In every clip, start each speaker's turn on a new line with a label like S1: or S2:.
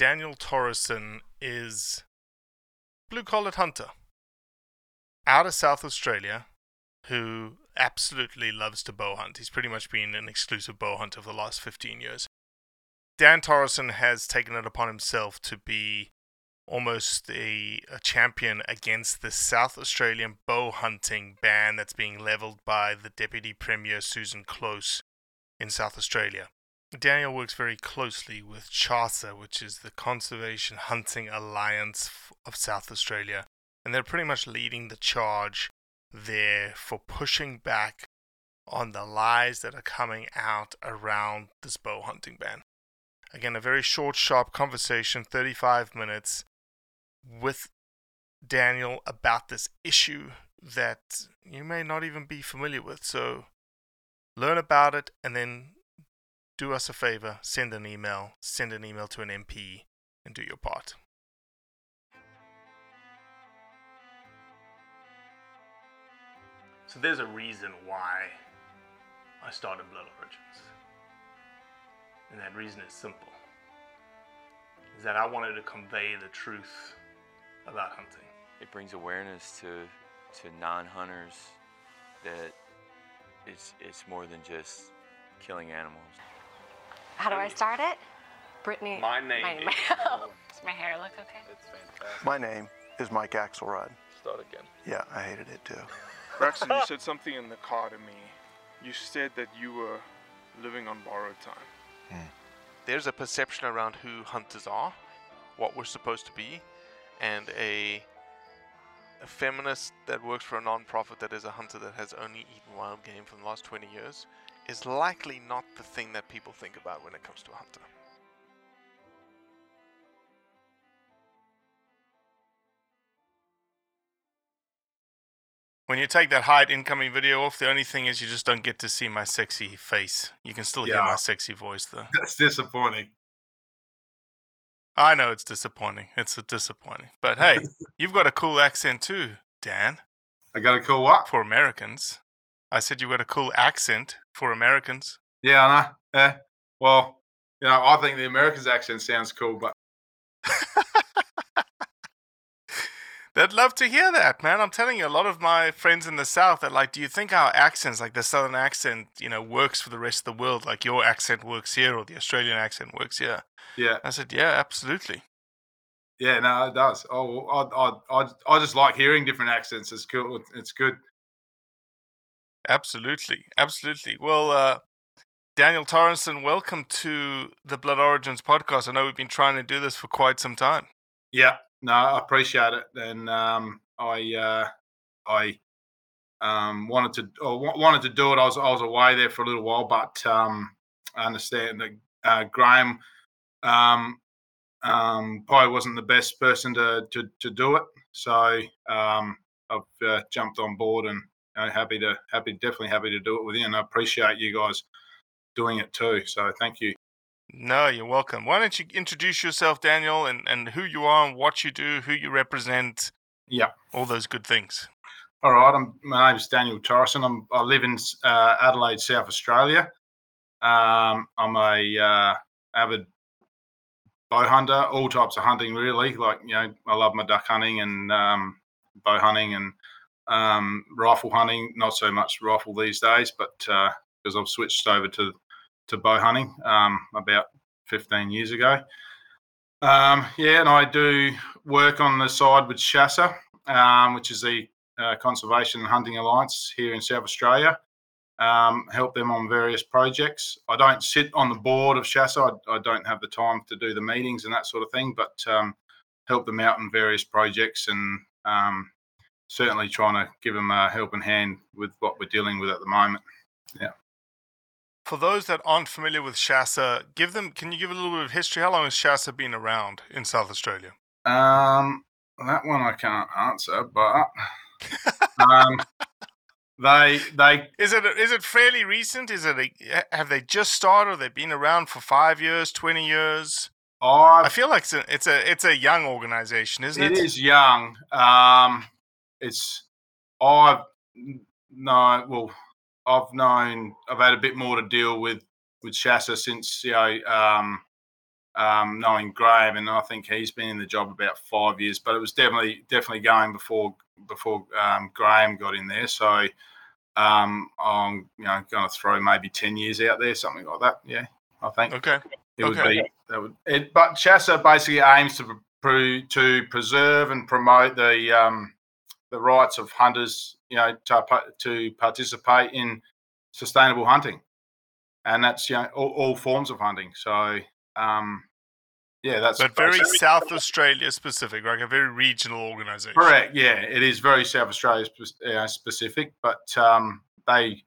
S1: Daniel Torresan is blue collared hunter out of South Australia who absolutely loves to bow hunt. He's pretty much been an exclusive bow hunter for the last 15 years. Dan Torresan has taken it upon himself to be almost a, a champion against the South Australian bow hunting ban that's being leveled by the Deputy Premier Susan Close in South Australia. Daniel works very closely with CHASA, which is the Conservation Hunting Alliance of South Australia, and they're pretty much leading the charge there for pushing back on the lies that are coming out around this bow hunting ban. Again, a very short, sharp conversation, 35 minutes, with Daniel about this issue that you may not even be familiar with. So learn about it and then do us a favor send an email, send an email to an MP, and do your part. So there's a reason why I started Blood Origins. And that reason is simple. Is that I wanted to convey the truth about hunting.
S2: It brings awareness to to non-hunters that it's it's more than just killing animals.
S3: How do I start it? Brittany.
S1: My name
S3: My,
S1: is-
S3: Does my hair look okay?
S1: It's fantastic.
S4: My name is Mike Axelrod.
S1: Start again.
S4: Yeah, I hated it too.
S5: Braxton, you said something in the car to me. You said that you were living on borrowed time. Hmm.
S6: there's a perception around who hunters are, what we're supposed to be, and a a feminist that works for a non-profit that is a hunter that has only eaten wild game for the last 20 years is likely not the thing that people think about when it comes to a hunter.
S1: When you take that hide incoming video off, the only thing is you just don't get to see my sexy face. You can still hear my sexy voice though.
S7: That's disappointing.
S1: I know it's disappointing. It's a disappointing. But hey, you've got a cool accent too, Dan,
S7: I got a cool what?
S1: for Americans. I said you've got a cool accent for Americans.
S7: Yeah, I know. Yeah. Well, you know, I think the American's accent sounds cool, but
S1: They'd love to hear that, man. I'm telling you, a lot of my friends in the South are like, do you think our accents, like the Southern accent, you know, works for the rest of the world? Like your accent works here or the Australian accent works here?
S7: yeah,
S1: I said, yeah, absolutely.
S7: yeah, no, it does. Oh, I, I, I, I just like hearing different accents. It's cool. It's good.
S1: Absolutely. Absolutely. Well, uh, Daniel Torresan, welcome to the Blood Origins podcast. I know we've been trying to do this for quite some time.
S7: Yeah, no, I appreciate it, and um, I, uh, I um, wanted to or wa- wanted to do it. I was I was away there for a little while, but um, I understand that uh, Graham um, um, probably wasn't the best person to to, to do it. So um, I've uh, jumped on board and know, happy to happy definitely happy to do it with you, and I appreciate you guys doing it too. So thank you.
S1: No, you're welcome. Why don't you introduce yourself, Daniel, and, and who you are and what you do, who you represent,
S7: Yeah.
S1: all those good things.
S7: All right. I'm, my name is Daniel Torresan. I'm, I live in uh, Adelaide, South Australia. Um, I'm a uh, avid bow hunter, all types of hunting, really. Like you know, I love my duck hunting and um, bow hunting and um, rifle hunting. Not so much rifle these days, but because I've switched over to to bow hunting um, about 15 years ago. Um, yeah, and I do work on the side with CHASA, um, which is the uh, Conservation Hunting Alliance here in South Australia. Um, help them on various projects. I don't sit on the board of CHASA. I, I don't have the time to do the meetings and that sort of thing, but um, help them out in various projects and um, certainly trying to give them a helping hand with what we're dealing with at the moment. Yeah.
S1: For those that aren't familiar with CHASA, give them. Can you give a little bit of history? How long has CHASA been around in South Australia?
S7: Um, that one I can't answer, but um, they they
S1: Is it is it fairly recent? Is it a, have they just started? Or they've been around for five years, twenty years? I
S7: I
S1: feel like it's a it's a it's a young organization, isn't it?
S7: it is young. Um, it's I've no well I've known I've had a bit more to deal with with CHASA since you know um, um, knowing Graham, and I think he's been in the job about five years. But it was definitely definitely going before before um, Graham got in there. So um, I'm you know going to throw maybe ten years out there, something like that. Yeah, I think
S1: Okay.
S7: it would
S1: okay.
S7: be that would it. But CHASA basically aims to to preserve and promote the um, the rights of hunters, you know, to to participate in sustainable hunting, and that's you know all, all forms of hunting. So um, yeah, that's
S1: But very South Australia specific, like a very regional organization.
S7: Correct. Yeah, it is very South Australia spe- uh, specific, but um, they,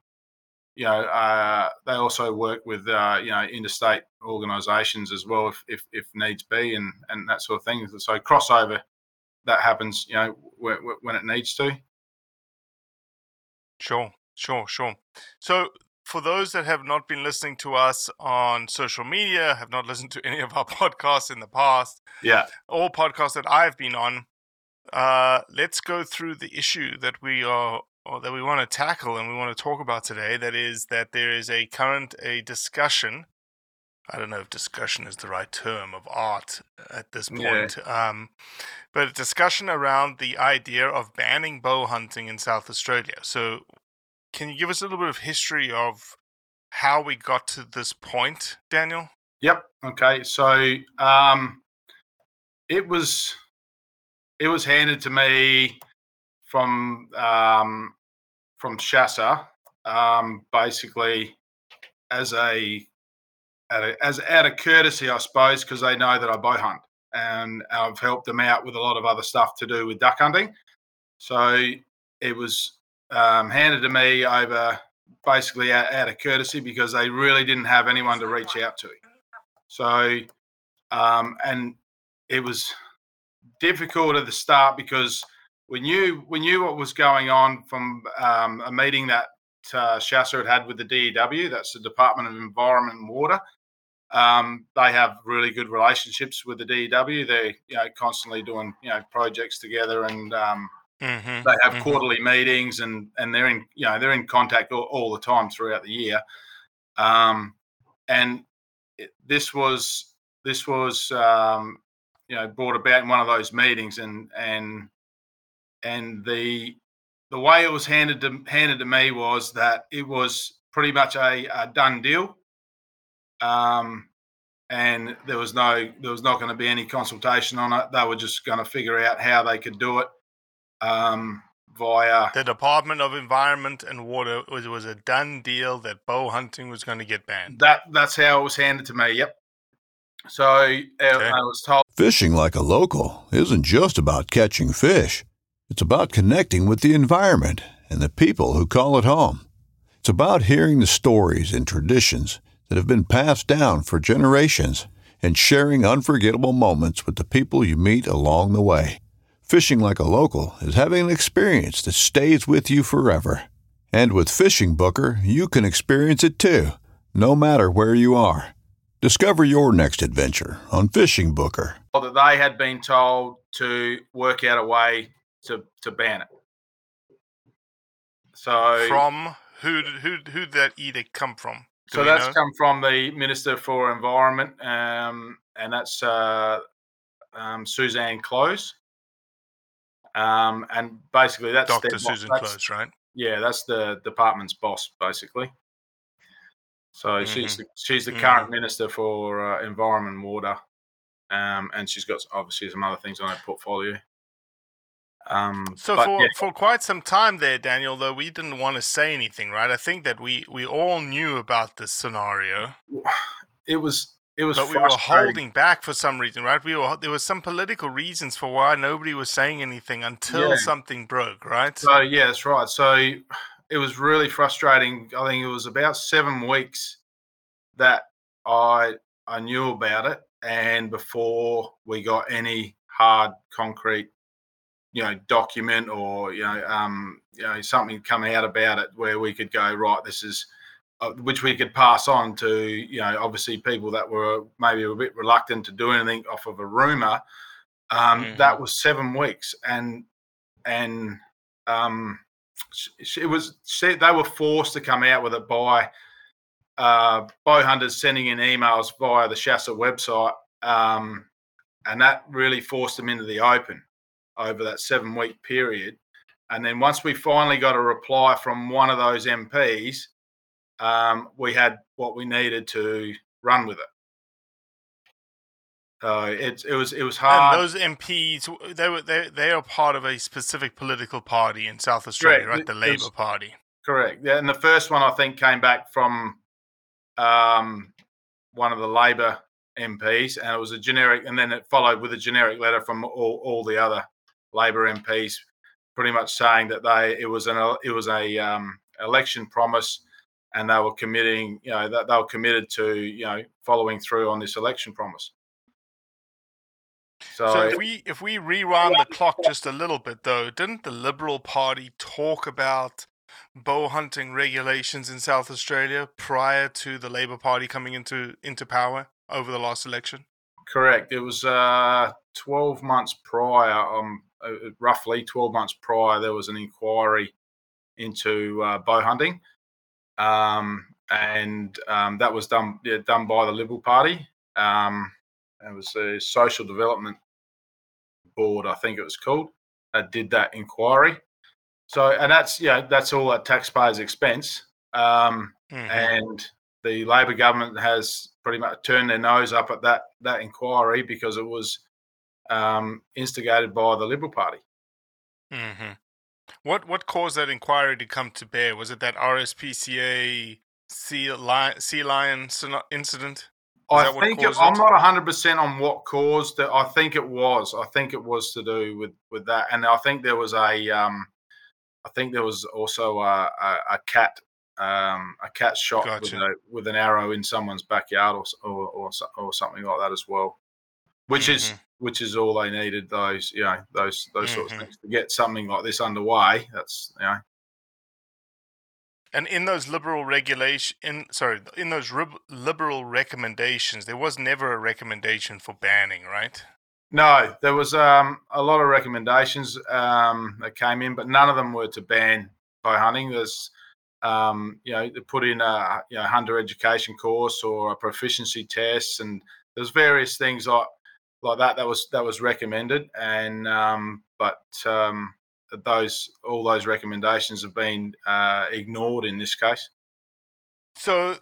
S7: you know, uh, they also work with uh, you know interstate organisations as well, if, if if needs be, and and that sort of thing. So crossover that happens, you know, when, when it needs to.
S1: Sure, sure, sure. So, for those that have not been listening to us on social media, have not listened to any of our podcasts in the past,
S7: Yeah.
S1: all podcasts that I've been on, uh, let's go through the issue that we are or that we want to tackle and we want to talk about today. That is that there is a current a discussion. I don't know if discussion is the right term of art at this
S7: Yeah.
S1: point, um, but a discussion around the idea of banning bow hunting in South Australia. So, can you give us a little bit of history of how we got to this point, Daniel?
S7: Yep. Okay. So um, it was it was handed to me from um, from CHASA, um, basically as a, a as out of courtesy, I suppose, because they know that I bow hunt and I've helped them out with a lot of other stuff to do with duck hunting. So it was um, handed to me over basically out, out of courtesy because they really didn't have anyone to reach out to. So, um, and it was difficult at the start because we knew we knew what was going on from um, a meeting that uh, CHASA had had with the DEW. That's the Department of Environment and Water. Um, they have really good relationships with the DEW. They're you know constantly doing you know projects together, and um,
S1: Mm-hmm.
S7: they have quarterly meetings, and and they're in you know they're in contact all, all the time throughout the year. Um, and it, this was this was um, you know brought about in one of those meetings, and and and the the way it was handed to handed to me was that it was pretty much a, a done deal. Um, and there was no there was not going to be any consultation on it. They were just going to figure out how they could do it um, via
S1: The Department of Environment and Water was was a done deal that bow hunting was going to get banned.
S7: that. That's how it was handed to me. Yep. So uh, I was told.
S8: Fishing like a local isn't just about catching fish. It's about connecting with the environment and the people who call it home. It's about hearing the stories and traditions that have been passed down for generations and sharing unforgettable moments with the people you meet along the way. Fishing like a local is having an experience that stays with you forever. And with Fishing Booker, you can experience it too, no matter where you are. Discover your next adventure on Fishing Booker.
S7: That they had been told to work out a way to, to ban it. So
S1: From who? Who? Who did that edict come from? Do
S7: So that's
S1: know?
S7: come from the Minister for Environment, um, and that's uh, um, Susan Close. Um, and basically, that's
S1: Dr.
S7: their
S1: Susan
S7: that's-
S1: Close, right?
S7: Yeah, that's the department's boss, basically. So she's
S1: Mhm.
S7: the, she's the current minister for uh, environment and water, um, and she's got obviously some other things on her portfolio. Um,
S1: So
S7: but
S1: for,
S7: yeah,
S1: for quite some time there, Daniel, though we didn't want to say anything, right? I think that we we all knew about this scenario,
S7: it was it was
S1: but we were holding back for some reason, right? We were there was some political reasons for why nobody was saying anything until
S7: Yeah.
S1: something broke, right?
S7: So yeah, that's right. So it was really frustrating. I think it was about seven weeks that I I knew about it, and before we got any hard concrete, you know, document or you know, um, you know, something come out about it where we could go right. This is uh, which we could pass on to you know, obviously people that were maybe a bit reluctant to do anything off of a rumor. Um, That was seven weeks, and and um, it was said they were forced to come out with it by uh, bow hunters sending in emails via the CHASA website, um, and that really forced them into the open over that seven week period. And then once we finally got a reply from one of those MPs, um, we had what we needed to run with it. So it, it was it was hard.
S1: And those MPs, they were they they are part of a specific political party in South Australia,
S7: Correct.
S1: right? The
S7: It-
S1: Labour
S7: it's-
S1: Party.
S7: Correct. Yeah, and the first one I think came back from um, one of the Labor MPs, and it was a generic, and then it followed with a generic letter from all, all the other Labor MPs, pretty much saying that they it was an it was a um, election promise, and they were committing, you know, that they were committed to, you know, following through on this election promise. So,
S1: So if we if we rewind the clock just a little bit, though, didn't the Liberal Party talk about bow hunting regulations in South Australia prior to the Labour Party coming into into power over the last election?
S7: Correct. It was uh, 12 months prior, um, uh, roughly 12 months prior, there was an inquiry into uh, bow hunting. Um, and um, that was done yeah, done by the Liberal Party. Um, it was the Social Development Board, I think it was called, that did that inquiry. So, and that's, yeah, that's all at taxpayers' expense. Um,
S1: Mhm.
S7: and the Labor government has pretty much turned their nose up at that that inquiry because it was um, instigated by the Liberal Party.
S1: hmm What what caused that inquiry to come to bear? Was it that RSPCA sea lion, sea lion incident? Is
S7: I think it, I'm not 100 percent on what caused it. I think it was. I think it was to do with with that, and I think there was a. Um, I think there was also a, a, a cat. Um, a cat shot with,
S1: Gotcha.
S7: a, with an arrow in someone's backyard, or or, or, or something like that as well. Which is
S1: Mhm.
S7: which is all they needed. Those you know those those sorts
S1: Mhm.
S7: of things to get something like this underway. That's you know
S1: And in those liberal regulation, in sorry, in those rib- liberal recommendations, there was never a recommendation for banning, right?
S7: No, there was um, a lot of recommendations um, that came in, but none of them were to ban bow hunting. There's, um, you know, they put in a you know, hunter education course or a proficiency test, and there's various things like like that that was that was recommended, and um, but um, those all those recommendations have been uh, ignored in this case.
S1: So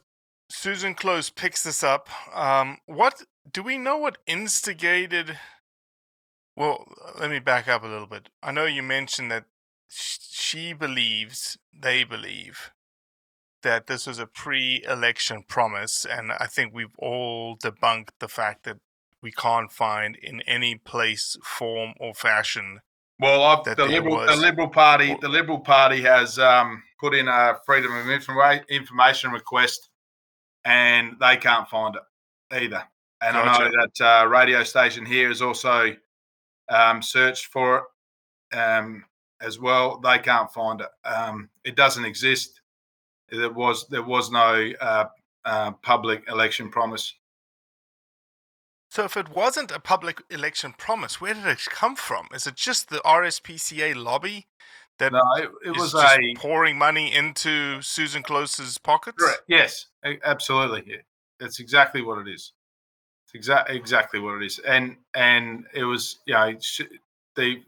S1: Susan Close picks this up. Um, what do we know? What instigated? Well, let me back up a little bit. I know you mentioned that she believes, they believe, that this was a pre-election promise, and I think we've all debunked the fact that we can't find in any place, form, or fashion.
S7: Well, I've, the liberal,
S1: was-
S7: the liberal party, the liberal party has um, put in a freedom of informa- information request, and they can't find it either. And I know that uh, radio station here has also um, searched for it um, as well. They can't find it. Um, it doesn't exist. There was there was no uh, uh, public election promise
S1: So if it wasn't a public election promise, where did it come from? Is it just the RSPCA lobby that
S7: No, it, was
S1: just
S7: a
S1: pouring money into Susan Close's pockets?
S7: Correct. Yes, absolutely. Yeah. That's exactly what it is. It's exactly exactly what it is. And and it was you know the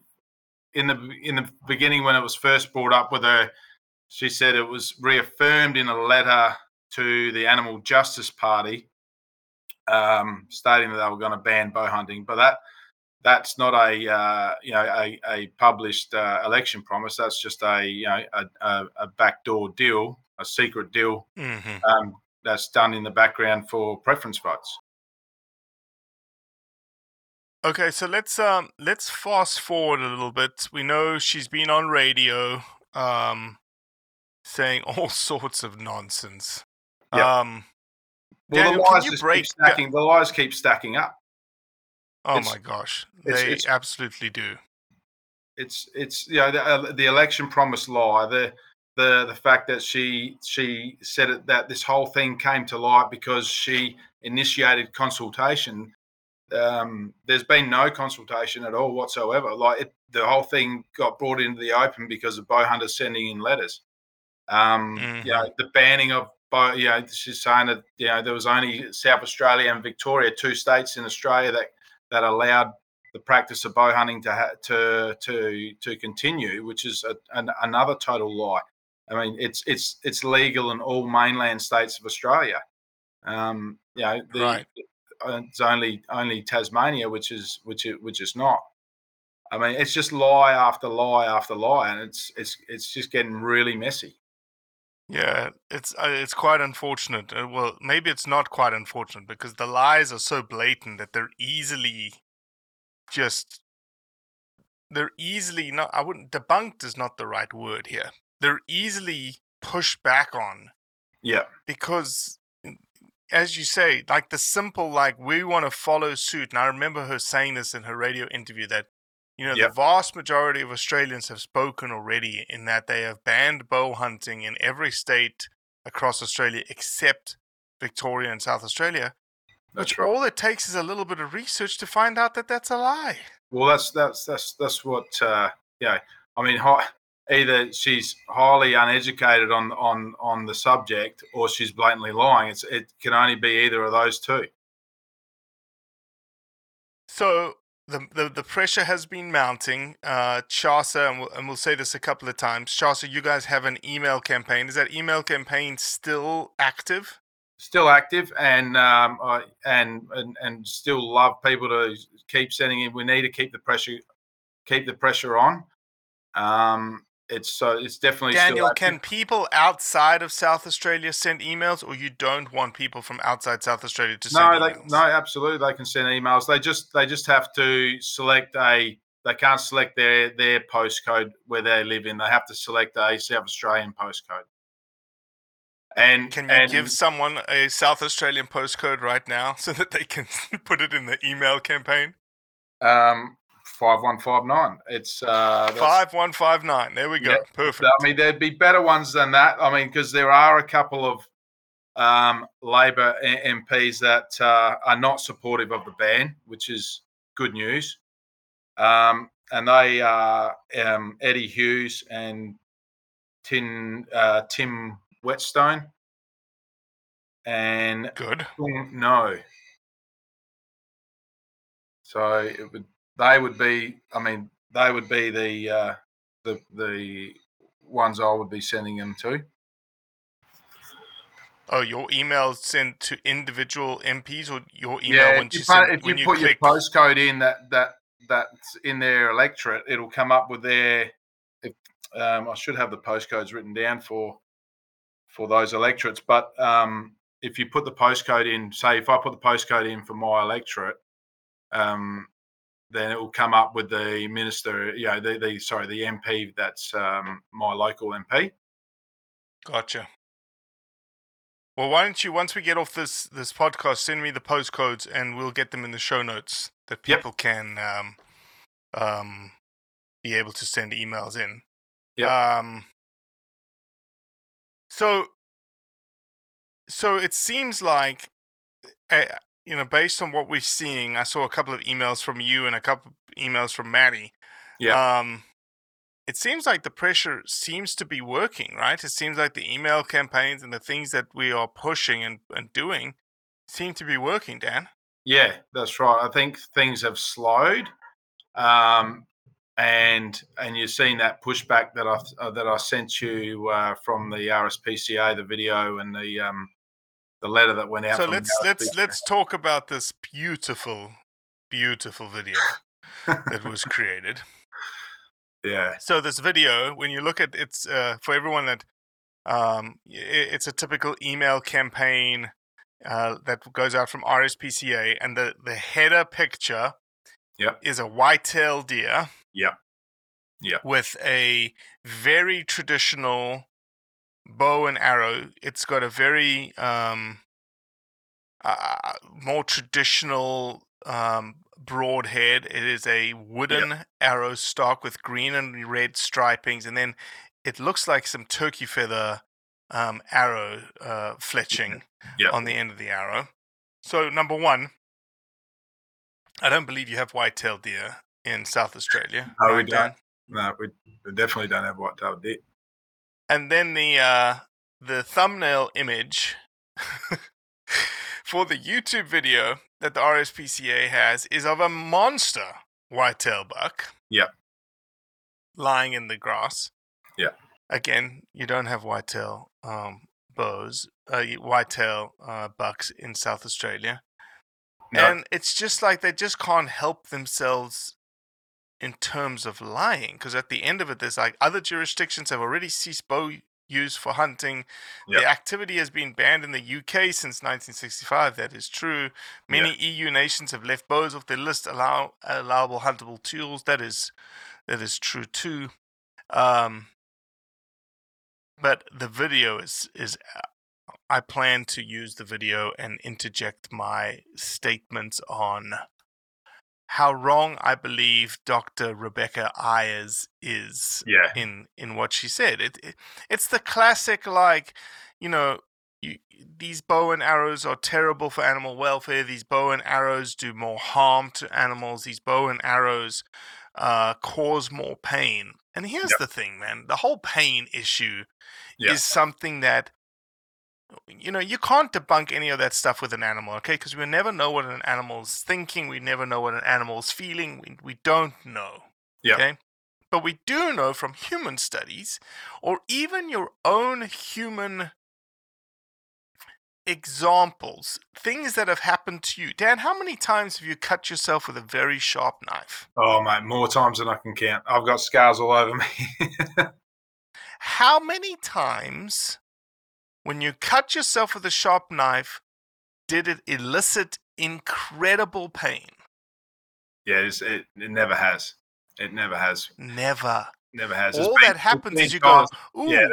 S7: in the in the beginning when it was first brought up with her, she said it was reaffirmed in a letter to the Animal Justice Party, um, stating that they were going to ban bow hunting. But that that's not a uh, you know a, a published uh, election promise. That's just a you know a, a, backdoor deal, a secret deal
S1: hmm
S7: um, that's done in the background for preference votes.
S1: Okay, so let's um let's fast forward a little bit. We know she's been on radio, um, saying all sorts of nonsense.
S7: Yeah.
S1: Um,
S7: Well,
S1: Daniel,
S7: the lies just keep stacking. The lies keep stacking up.
S1: oh
S7: It's-
S1: my gosh,
S7: it's-
S1: they
S7: it's-
S1: absolutely do.
S7: It's it's you know the, uh, the election promise lie. The the the fact that she she said it, that this whole thing came to light because she initiated consultation. Um, there's been no consultation at all whatsoever. Like it, the whole thing got brought into the open because of bow hunters sending in letters. Um,
S1: Mhm.
S7: You know the banning of bow. You know she's saying that you know there was only South Australia and Victoria, two states in Australia that that allowed the practice of bow hunting to ha- to to to continue, which is a, an, another total lie. I mean, it's it's it's legal in all mainland states of Australia. Um, you know, the,
S1: Right.
S7: uh, it's only only Tasmania, which is which is which is not. I mean, it's just lie after lie after lie, and it's it's it's just getting really messy.
S1: Yeah, it's uh, it's quite unfortunate. Uh, well, maybe it's not quite unfortunate because the lies are so blatant that they're easily just they're easily not I wouldn't debunked is not the right word here. They're easily pushed back on
S7: Yeah,
S1: because as you say, like the simple like we want to follow suit. And I remember her saying this in her radio interview that you know
S7: Yep.
S1: the vast majority of Australians have spoken already in that they have banned bow hunting in every state across Australia except Victoria and South Australia.
S7: that's
S1: Which
S7: right.
S1: all it takes is a little bit of research to find out that that's a lie.
S7: Well, that's that's that's that's what uh, know. I mean, hi, either she's highly uneducated on on on the subject, or she's blatantly lying. It's it can only be either of those two.
S1: So the, the the pressure has been mounting. Uh, Chasa, and we'll, and we'll say this a couple of times. Chasa, you guys have an email campaign. Is that email campaign still active?
S7: Still active, and um, and and and still love people to keep sending in. We need to keep the pressure keep the pressure on. Um, it's so it's definitely
S1: Daniel, can people outside of South Australia send emails, or you don't want people from outside South Australia to send
S7: no, they,
S1: emails?
S7: no, absolutely, they can send emails. They just they just have to select a. They can't select their their postcode where they live in. They have to select a South Australian postcode. And
S1: Can you
S7: and,
S1: give someone a South Australian postcode right now so that they can put it in the email campaign?
S7: um five one five nine? It's uh
S1: Five one five nine. There we go.
S7: Yeah,
S1: Perfect.
S7: I mean, there'd be better ones than that. I mean, because there are a couple of um, Labor MPs that uh, are not supportive of the ban, which is good news. Um, and they are um, Eddie Hughes and Tim, uh, Tim Whetstone. And
S1: Good.
S7: no. So it would they would be I mean they would be the uh, the the ones I would be sending them to.
S1: Oh, your email sent to individual MPs, or your email
S7: yeah,
S1: when
S7: if you,
S1: you,
S7: put,
S1: send,
S7: if you
S1: you
S7: put
S1: click.
S7: your postcode in that that that's in their electorate, it'll come up with their. If, um, I should have the postcodes written down for for those electorates, but um, if you put the postcode in, say if I put the postcode in for my electorate, um, then it will come up with the minister, you know, the, the sorry, the MP that's um, my local MP.
S1: Gotcha. Well, why don't you once we get off this this podcast, send me the postcodes and we'll get them in the show notes that
S7: Yep.
S1: people can um, um, be able to send emails in.
S7: Yep.
S1: Um, so, so it seems like, uh, you know, based on what we're seeing, I saw a couple of emails from you and a couple of emails from Maddie.
S7: Yeah.
S1: Um, it seems like the pressure seems to be working, right? It seems like the email campaigns and the things that we are pushing and, and doing seem to be working, Dan.
S7: Yeah, that's right. I think things have slowed, um, and and you've seen that pushback that I uh, that I sent you uh, from the RSPCA, the video and the um, the letter that went out.
S1: So let's let's
S7: RSPCA.
S1: let's talk about this beautiful, beautiful video that was created.
S7: yeah,
S1: So this video, when you look at it's uh, for everyone that um, i- it's a typical email campaign uh, that goes out from RSPCA, and the the header picture
S7: Yep.
S1: is a white-tailed deer
S7: Yep. Yep.
S1: with a very traditional bow and arrow. It's got a very um, uh, more traditional um, broad head. It is a wooden arrow stock with green and red stripings, and then it looks like some turkey feather um, arrow uh, fletching
S7: Yep.
S1: on the end of the arrow. So number one, I don't believe you have white-tailed deer in South Australia.
S7: No, we don't. no, we, we definitely don't have white tailed deer.
S1: And then the uh, the thumbnail image for the YouTube video that the RSPCA has is of a monster whitetail buck.
S7: Yep.
S1: Lying in the grass.
S7: Yep.
S1: Again, you don't have whitetail um, bows, uh, whitetail uh, bucks in South Australia.
S7: No.
S1: And it's just like they just can't help themselves in terms of lying. Because at the end of it, there's like other jurisdictions have already ceased bow use for hunting.
S7: Yep.
S1: The activity has been banned in the UK since 1965. That is true. Many EU nations have left bows off their list allow allowable huntable tools. That is that is true too. Um, but the video is is uh, I plan to use the video and interject my statements on how wrong I believe Dr. Rebecca Ayers is
S7: Yeah.
S1: in in what she said. It, it it's the classic like, you know, you, these bow and arrows are terrible for animal welfare. These bow and arrows do more harm to animals. These bow and arrows uh, cause more pain. And here's
S7: Yep.
S1: the thing, man: the whole pain issue
S7: Yeah.
S1: is something that you know you can't debunk any of that stuff with an animal okay because we never know what an animal's thinking we never know what an animal's feeling we, we don't know
S7: Yeah.
S1: okay but we do know from human studies or even your own human examples things that have happened to you dan how many times have you cut yourself with a very sharp knife
S7: Oh, mate, more times than I can count. I've got scars all over me.
S1: how many times when you cut yourself with a sharp knife did it elicit incredible pain
S7: yeah, it's, it, it never has. It never has.
S1: never
S7: Never has.
S1: All
S7: been-
S1: that happens is you
S7: been
S1: go
S7: times-
S1: ooh
S7: yeah,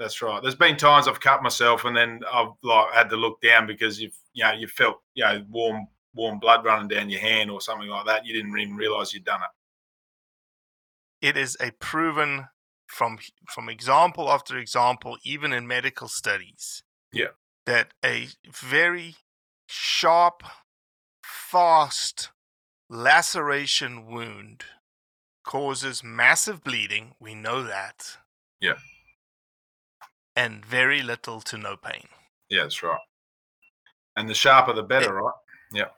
S7: That's right. There's been times I've cut myself and then I've like had to look down because you've you know you felt you know warm warm blood running down your hand or something like that. You didn't even realise you'd done it.
S1: it is a proven from from example after example even in medical studies
S7: Yeah.
S1: that a very sharp fast laceration wound causes massive bleeding we know that
S7: Yeah.
S1: and very little to no pain
S7: Yeah, that's right. And the sharper the better, right? Yeah.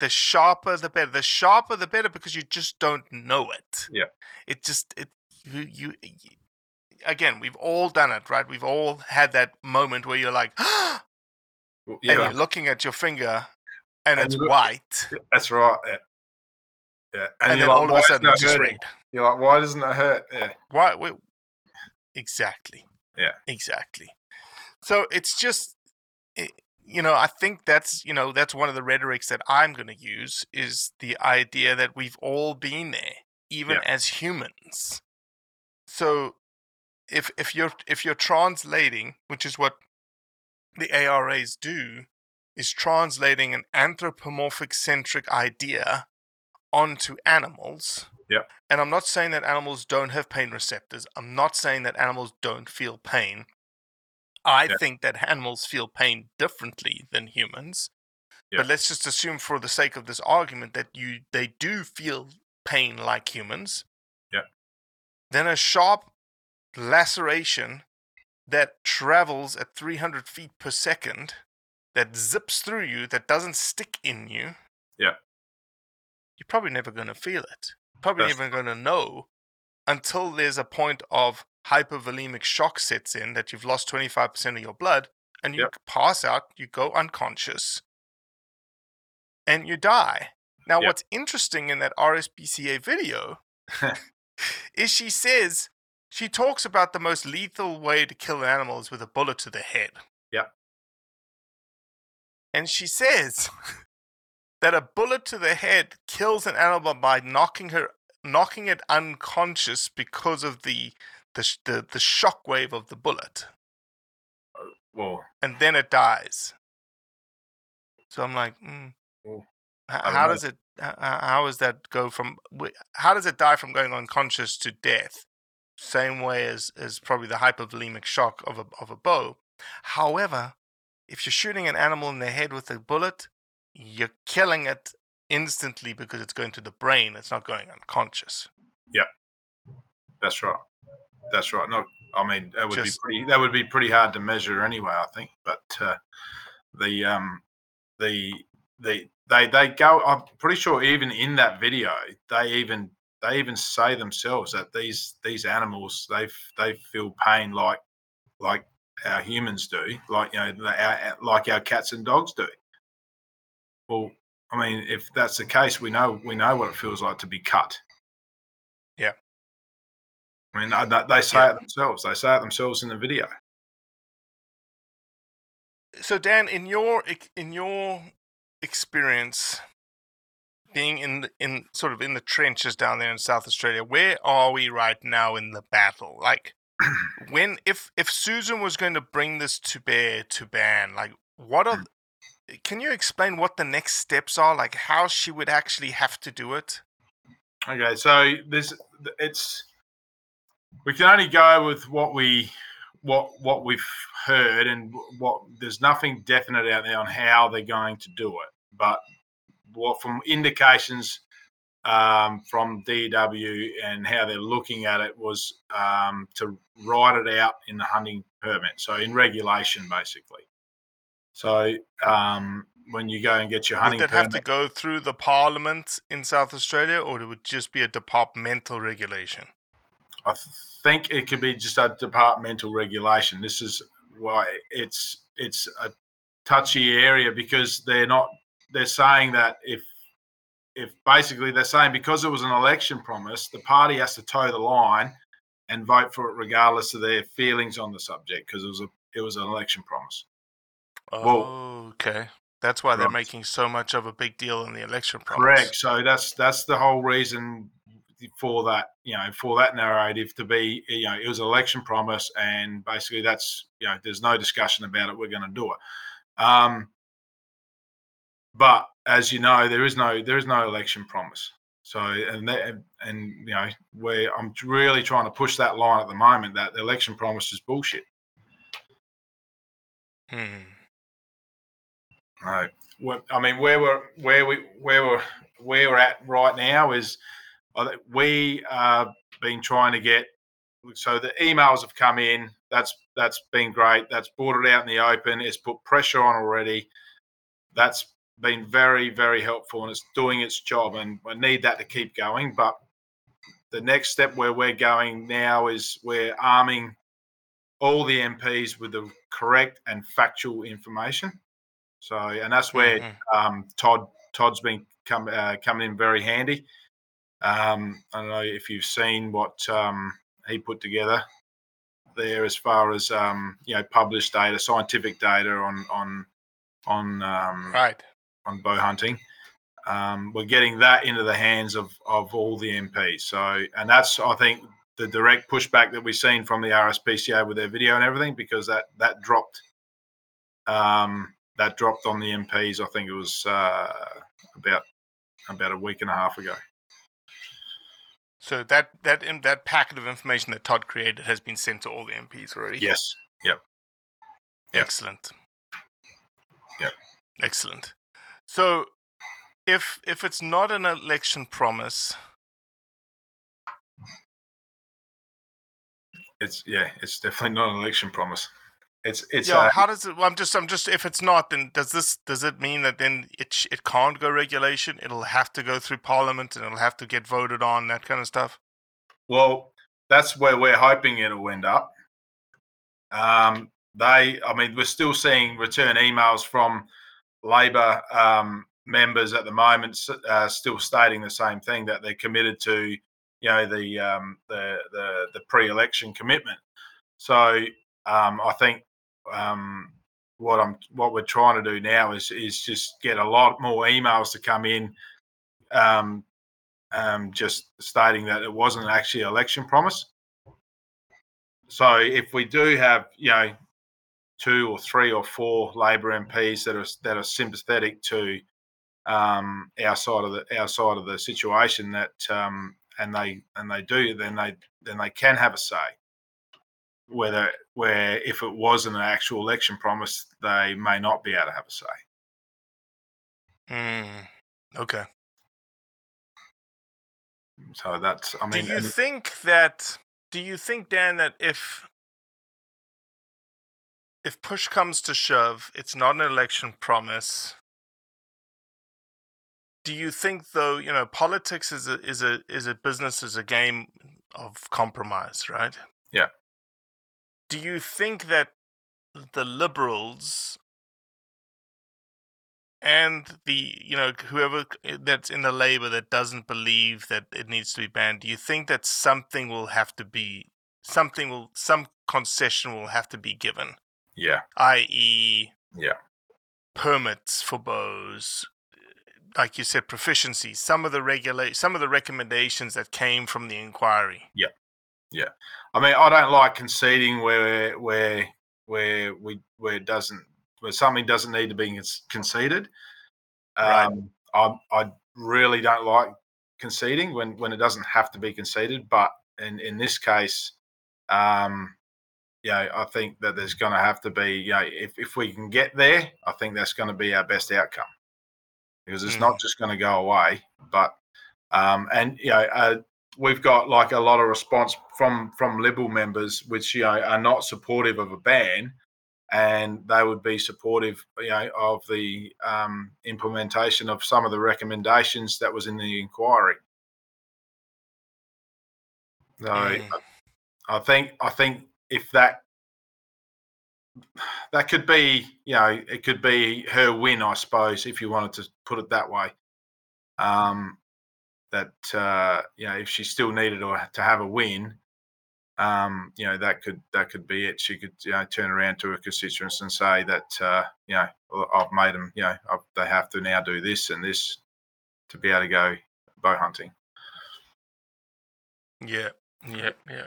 S1: the sharper the better the sharper the better because you just don't know it
S7: Yeah.
S1: it just it you, you y- again we've all done it right we've all had that moment where you're like
S7: Well,
S1: and you're looking at your finger and,
S7: And
S1: it's
S7: look-
S1: white
S7: that's right. Yeah. Yeah.
S1: and,
S7: you're
S1: then
S7: like,
S1: all of
S7: "Why
S1: a sudden it's red
S7: You're like, why doesn't it hurt? Yeah.
S1: why exactly
S7: Yeah.
S1: exactly so it's just i you know i think that's you know that's one of the rhetorics that i'm going to use is the idea that we've all been there even
S7: Yeah.
S1: as humans so if if you're if you're translating which is what the aras do is translating an anthropomorphic centric idea onto animals
S7: Yeah.
S1: and i'm not saying that animals don't have pain receptors i'm not saying that animals don't feel pain i
S7: Yeah.
S1: think that animals feel pain differently than humans
S7: Yeah.
S1: But let's just assume, for the sake of this argument, that you they do feel pain like humans. Then a sharp laceration that travels at 300 feet per second, that zips through you, that doesn't stick in you.
S7: Yeah.
S1: You're probably never going to feel it. Probably
S7: That's-
S1: never going to know until there's a point of hypovolemic shock sets in that you've lost 25% of your blood and you
S7: Yep.
S1: pass out, you go unconscious, and you die. Now,
S7: Yep.
S1: what's interesting in that RSPCA video is she says she talks about the most lethal way to kill an animal is with a bullet to the head.
S7: Yeah.
S1: And she says that a bullet to the head kills an animal by knocking her knocking it unconscious because of the the the, the shock wave of the bullet
S7: Well,
S1: and then it dies. So I'm like, mm. How
S7: know.
S1: does it? How does that go from? How does it die from going unconscious to death? Same way as as probably the hypovolemic shock of a of a bow. However, if you're shooting an animal in the head with a bullet, you're killing it instantly because it's going to the brain. It's not going unconscious.
S7: Yeah, that's right. That's right. No, I mean that would
S1: Just-
S7: be pretty. That would be pretty hard to measure anyway. I think, but uh, the um, the the they they go. I'm pretty sure even in that video, they even they even say themselves that these these animals they they feel pain like like our humans do, like you know, our, like our cats and dogs do. Well, I mean, if that's the case, we know we know what it feels like to be cut.
S1: Yeah.
S7: I mean, they- they, they say
S1: Yeah.
S7: it themselves. They say it themselves in the video.
S1: So Dan, in your in your experience being in in sort of in the trenches down there in South Australia, where are we right now in the battle? Like when if if Susan was going to bring this to bear to ban, like what are hmm. can you explain what the next steps are? Like how she would actually have to do it?
S7: Okay, so this it's we can only go with what we what what we've heard and what there's nothing definite out there on how they're going to do it. But what from indications um, from DW and how they're looking at it was um, to write it out in the hunting permit, so in regulation basically. So um, when you go and get your hunting permit, Would
S1: that
S7: permit,
S1: have to go through the Parliament in South Australia, or it would just be a departmental regulation?
S7: I think it could be just a departmental regulation. This is why it's it's a touchy area because they're not they're saying that if if basically they're saying because it was an election promise, the party has to toe the line and vote for it regardless of their feelings on the subject because it was a it was an election promise.
S1: Oh, okay. That's why they're making so much of a big deal in the election promise.
S7: Correct. So that's that's the whole reason for that, you know, for that narrative to be, you know, it was an election promise, and basically that's, you know, there's no discussion about it. We're going to do it. Um, but as you know, there is no there is no election promise. So and that, and you know, where I'm really trying to push that line at the moment that the election promise is bullshit.
S1: Hmm.
S7: Right. Well, I mean, where we're where we where we're where we're at right now is I think we uh been trying to get so the emails have come in. That's that's been great. That's brought it out in the open. It's put pressure on already. That's been very very helpful and it's doing its job. And I need that to keep going. But the next step where we're going now is we're arming all the MPs with the correct and factual information. So, and that's where
S1: Mhm.
S7: um, Todd Todd's been come uh, coming in very handy. Um, I don't know if you've seen what um, he put together there, as far as um, you know, published data, scientific data on on on um,
S1: Right.
S7: on bow hunting. Um, we're getting that into the hands of of all the MPs. So, and that's I think the direct pushback that we've seen from the RSPCA with their video and everything, because that that dropped um, that dropped on the MPs. I think it was uh, about about a week and a half ago.
S1: So that that that packet of information that Todd created has been sent to all the MPs already.
S7: Yes. Yep. Yep.
S1: Excellent.
S7: Yep.
S1: Excellent. So, if if it's not an election promise,
S7: It's yeah, it's definitely not an election promise. It's it's
S1: yeah.
S7: uh,
S1: how does it? Well, I'm just I'm just if it's not, then does this does it mean that then it sh- it can't go regulation? It'll have to go through Parliament and it'll have to get voted on that kind of stuff.
S7: well, that's where we're hoping it'll end up. Um, they, I mean, we're still seeing return emails from Labor um, members at the moment, uh, still stating the same thing that they're committed to, you know, the um, the the, the pre-election commitment. So um, I think um, what I'm what we're trying to do now is is just get a lot more emails to come in, um, um, just stating that it wasn't actually an election promise. So if we do have, you know, two or three or four Labor MPs that are that are sympathetic to um, our side of the our side of the situation, that um, and they and they do, then they then they can have a say. Whether where if it wasn't an actual election promise, they may not be able to have a say.
S1: Mm, okay.
S7: So that's I mean,
S1: do you
S7: and-
S1: think that? Do you think Dan that if if push comes to shove, it's not an election promise. Do you think, though, you know, politics is a is a is a business is a game of compromise, right?
S7: Yeah.
S1: Do you think that the liberals and the you know whoever eh, that's in the labor that doesn't believe that it needs to be banned do you think that something will have to be something will some concession will have to be given
S7: yeah,
S1: i.e
S7: yeah,
S1: permits for bows eh, like you said proficiency some of the regulate some of the recommendations that came from the inquiry
S7: Yeah. yeah. I mean, I don't like conceding where where where we where it doesn't where something doesn't need to be con- conceded.
S1: Right.
S7: Um, I I really don't like conceding when when it doesn't have to be conceded. But in in this case, um, you know, I think that there's going to have to be, you know, if if we can get there, I think that's going to be our best outcome because it's not just going to go away. But um, and you know, uh, we've got like a lot of response from from liberal members, which you know are not supportive of a ban, and they would be supportive, you know, of the um, implementation of some of the recommendations that was in the inquiry. So
S1: Mm.
S7: I think I think if that that could be, you know, it could be her win, I suppose, if you wanted to put it that way. Um, that uh, you know, if she still needed to, to have a win, um, you know, that could that could be it. She could, you know, turn around to her constituents and say that, uh, you know, I've made them, you know, I've, they have to now do this and this to be able to go bow hunting.
S1: yeah yeah yeah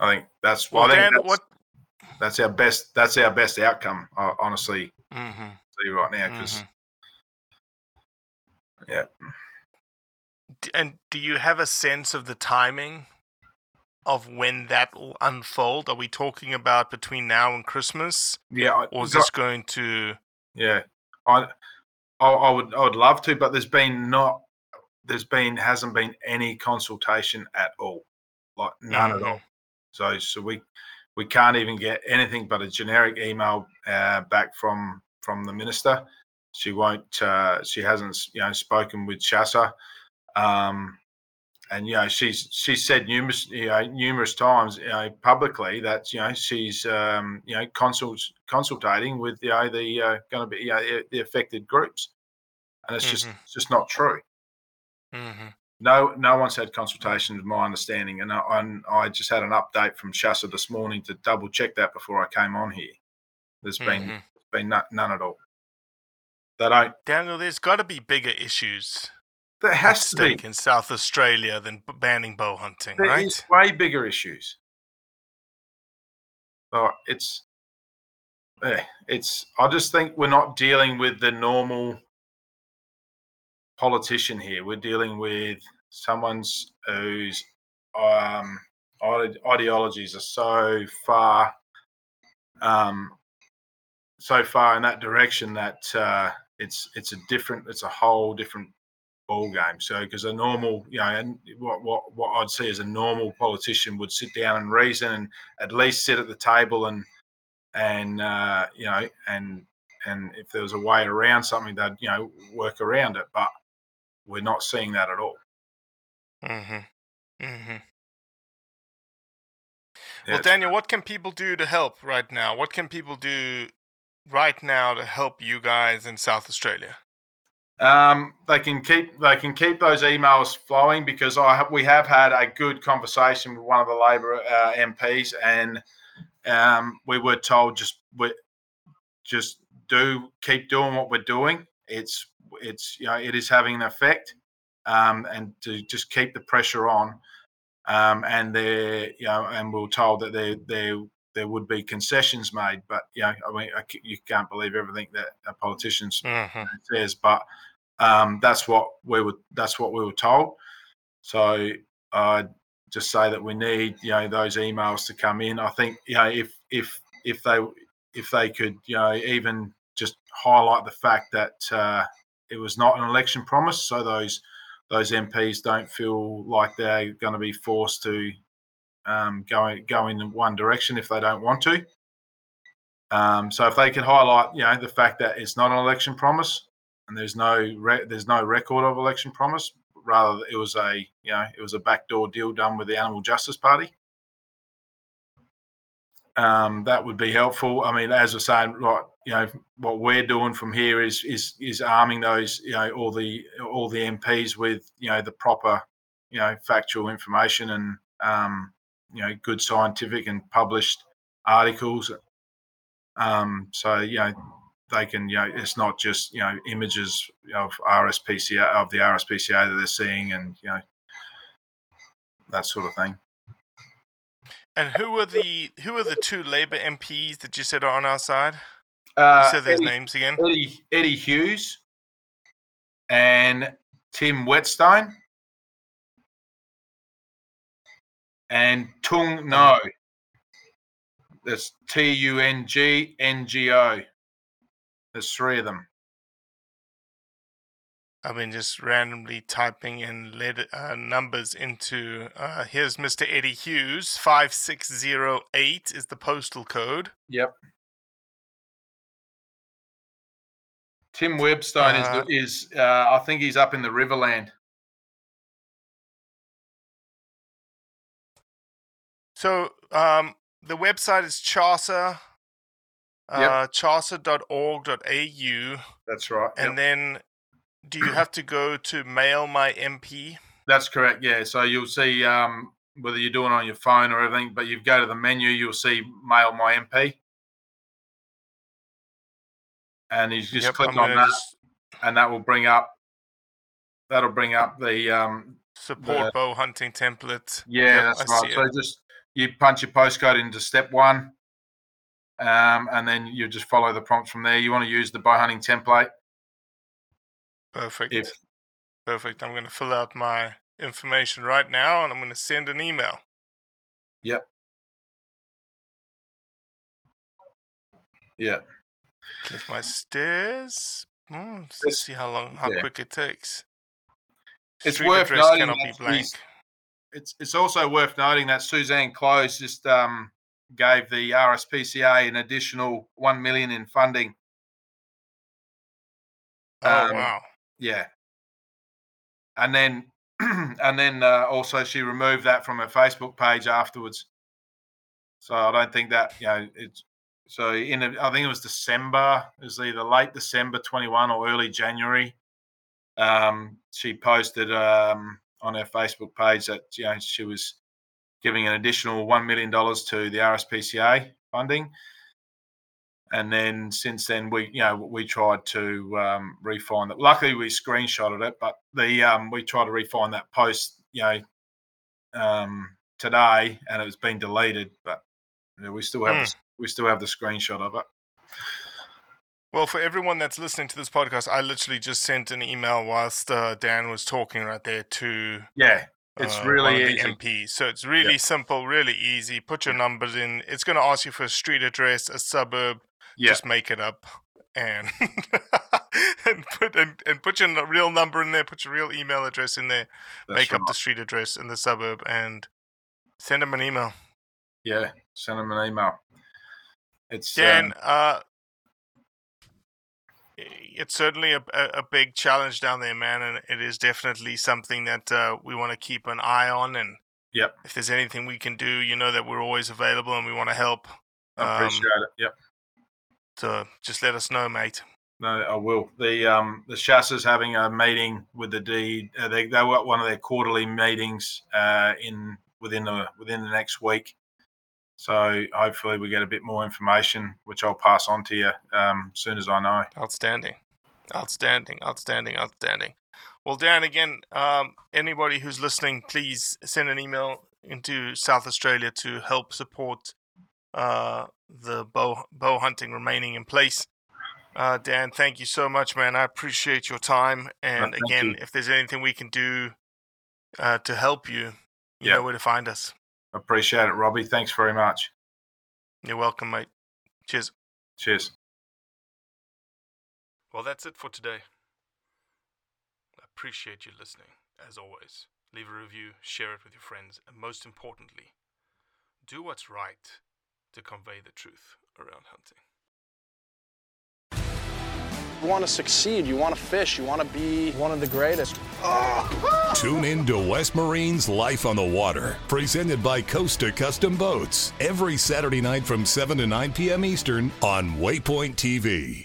S7: I think that's
S1: well
S7: I think
S1: dan
S7: that's,
S1: what
S7: that's our best. That's our best outcome. I honestly
S1: hmm
S7: see right now because yeah.
S1: And do you have a sense of the timing of when that will unfold? Are we talking about between now and Christmas,
S7: Yeah, I-
S1: or is this going to?
S7: Yeah, I, I, I would, I would love to, but there's been not, there's been hasn't been any consultation at all, like none at all. So, so we, we can't even get anything but a generic email uh, back from from the minister. She won't, uh, she hasn't, you know, spoken with CHASA, um, and you know, she's she's said numerous, you know, numerous times, you know, publicly that you know she's, um, you know, consult consultating with you know the uh, going to be you know, the- affected groups, and it's just
S1: Mhm.
S7: it's just not true.
S1: hmm
S7: No, no one's had consultation, is my understanding, and I, and I just had an update from CHASA this morning to double check that before I came on here. There's been
S1: Mhm.
S7: been none, none at all. They don't.
S1: Daniel, there's got to be bigger issues
S7: There
S1: at
S7: has to be.
S1: in South Australia than banning bow hunting,
S7: There
S1: right?
S7: is way bigger issues. Oh, it's, eh, it's. I just think we're not dealing with the normal politician here. We're dealing with someone's whose um, ideologies are so far, um, so far in that direction that uh, it's it's a different, it's a whole different ball game. So because a normal, you know, and what what what I'd see as a normal politician would sit down and reason and at least sit at the table and and uh, you know and and if there was a way around something, they'd you know work around it. But we're not seeing that at all.
S1: Mm-hmm. Mm-hmm.
S7: Yeah,
S1: Well, Daniel, what can people do to help right now? What can people do right now to help you guys in South Australia?
S7: Um, they can keep they can keep those emails flowing because I have, we have had a good conversation with one of the Labor uh, MPs, and um, we were told just we, just do keep doing what we're doing. It's it's you know it is having an effect, um, and to just keep the pressure on. Um, and they're you know, and we we're told that there there there would be concessions made, but you know, I mean, I you can't believe everything that a politician's
S1: Mm-hmm.
S7: says, but um, that's what we were that's what we were told. So I just say that we need you know those emails to come in. I think you know if if if they if they could you know even just highlight the fact that uh, it was not an election promise, so those those MPs don't feel like they're going to be forced to um, go go in one direction if they don't want to. Um, so if they can highlight, you know, the fact that it's not an election promise and there's no re- there's no record of election promise, rather it was a you know it was a backdoor deal done with the Animal Justice Party. Um, that would be helpful. I mean, as I saying, right, you know, what we're doing from here is is is arming those, you know, all the all the MPs with, you know, the proper, you know, factual information and um, you know, good scientific and published articles. Um, so you know, they can, you know, it's not just you know images of RSPCA of the RSPCA that they're seeing, and you know, that sort of thing.
S1: And who are the who are the two Labor MPs that you said are on our side?
S7: Uh,
S1: you said those
S7: Eddie-
S1: names again.
S7: Eddie, Eddie Hughes and Tim Whetstone and Tung Ngo. That's T U N G N G O. There's three of them.
S1: I've been just randomly typing in letter, uh, numbers into. Uh, here's Mr. Eddie Hughes. Five six zero eight is the postal code.
S7: Yep. Tim Whetstone
S1: Uh,
S7: is is uh, I think he's up in the Riverland.
S1: So um, the website is CHASA, uh, chasa.org.au.
S7: That's right.
S1: And
S7: yep.
S1: then do you have to go to Mail My MP?
S7: That's correct. Yeah. So you'll see um, whether you're doing it on your phone or everything, but you go to the menu, you'll see Mail My MP, and you just
S1: Yep,
S7: click
S1: I'm
S7: on that,
S1: just
S7: and that will bring up. That'll bring up the um,
S1: support bow hunting template.
S7: Yeah,
S1: Yep,
S7: that's
S1: I
S7: right. So just you punch your postcode into step one, um, and then you just follow the prompts from there. You want to use the bow hunting template.
S1: Perfect.
S7: If
S1: Perfect. I'm going to fill out my information right now and I'm going to send an email.
S7: yep, yeah,
S1: Click my stairs. Hmm, let's see how long, how
S7: yeah.
S1: quick it takes.
S7: It's
S1: Street
S7: worth noting
S1: cannot be blank.
S7: it's it's also worth noting that Susan Close just um, gave the RSPCA an additional one million in funding.
S1: Oh
S7: Um,
S1: wow.
S7: Yeah. And then and then uh, also she removed that from her Facebook page afterwards. So I don't think that you know it's so in a, I think it was December. It was either late December twenty one or early January. Um, she posted um, on her Facebook page that you know she was giving an additional one million dollars to the RSPCA funding. And then since then, we you know we tried to um, refine that. Luckily, we screenshotted it, but the um, we tried to refine that post you know um, today, and it's been deleted. But you know, we still have the, we still have the screenshot of it.
S1: Well, for everyone that's listening to this podcast, I literally just sent an email whilst uh, Dan was talking right there to
S7: Yeah, it's
S1: uh,
S7: really
S1: one of the
S7: easy.
S1: MPs. So it's really simple, really easy. Put your numbers in. It's going to ask you for a street address, a suburb.
S7: Yeah.
S1: Just make it up. and and put and, and put your real number in there, put your real email address in there,
S7: That's
S1: make up the street address in the suburb, and send them an email.
S7: Yeah, send them an email. It's
S1: Dan,
S7: um,
S1: uh, it's certainly a, a, big challenge down there, man, and it is definitely something that uh, we want to keep an eye on. And
S7: Yep.
S1: if there's anything we can do, you know that we're always available and we want to help.
S7: I
S1: Um,
S7: appreciate it. Yep.
S1: So just let us know, mate.
S7: No, I will. The um the CHASA's having a meeting with the D. Uh, they they got one of their quarterly meetings uh in within the within the next week. So hopefully we get a bit more information, which I'll pass on to you um as soon as I know.
S1: Outstanding. Outstanding. Outstanding. Outstanding. Well, Dan, again, um, anybody who's listening, please send an email into South Australia to help support uh, the bow, bow hunting remaining in place. Uh, Dan, thank you so much, man. I appreciate your time. And
S7: thank
S1: again,
S7: you.
S1: if there's anything we can do uh, to help you, you
S7: Yeah.
S1: know where to find us.
S7: Appreciate it, Robbie. Thanks very much.
S1: You're welcome, mate. Cheers.
S7: Cheers.
S1: Well, that's it for today. I appreciate you listening, as always. Leave a review, share it with your friends, and most importantly, do what's right to convey the truth around hunting.
S9: You want to succeed, you want to fish, you want to be one of the greatest.
S10: Tune in to West Marine's Life on the Water, presented by Costa Custom Boats, every Saturday night from 7 to 9 p.m. Eastern on Waypoint TV.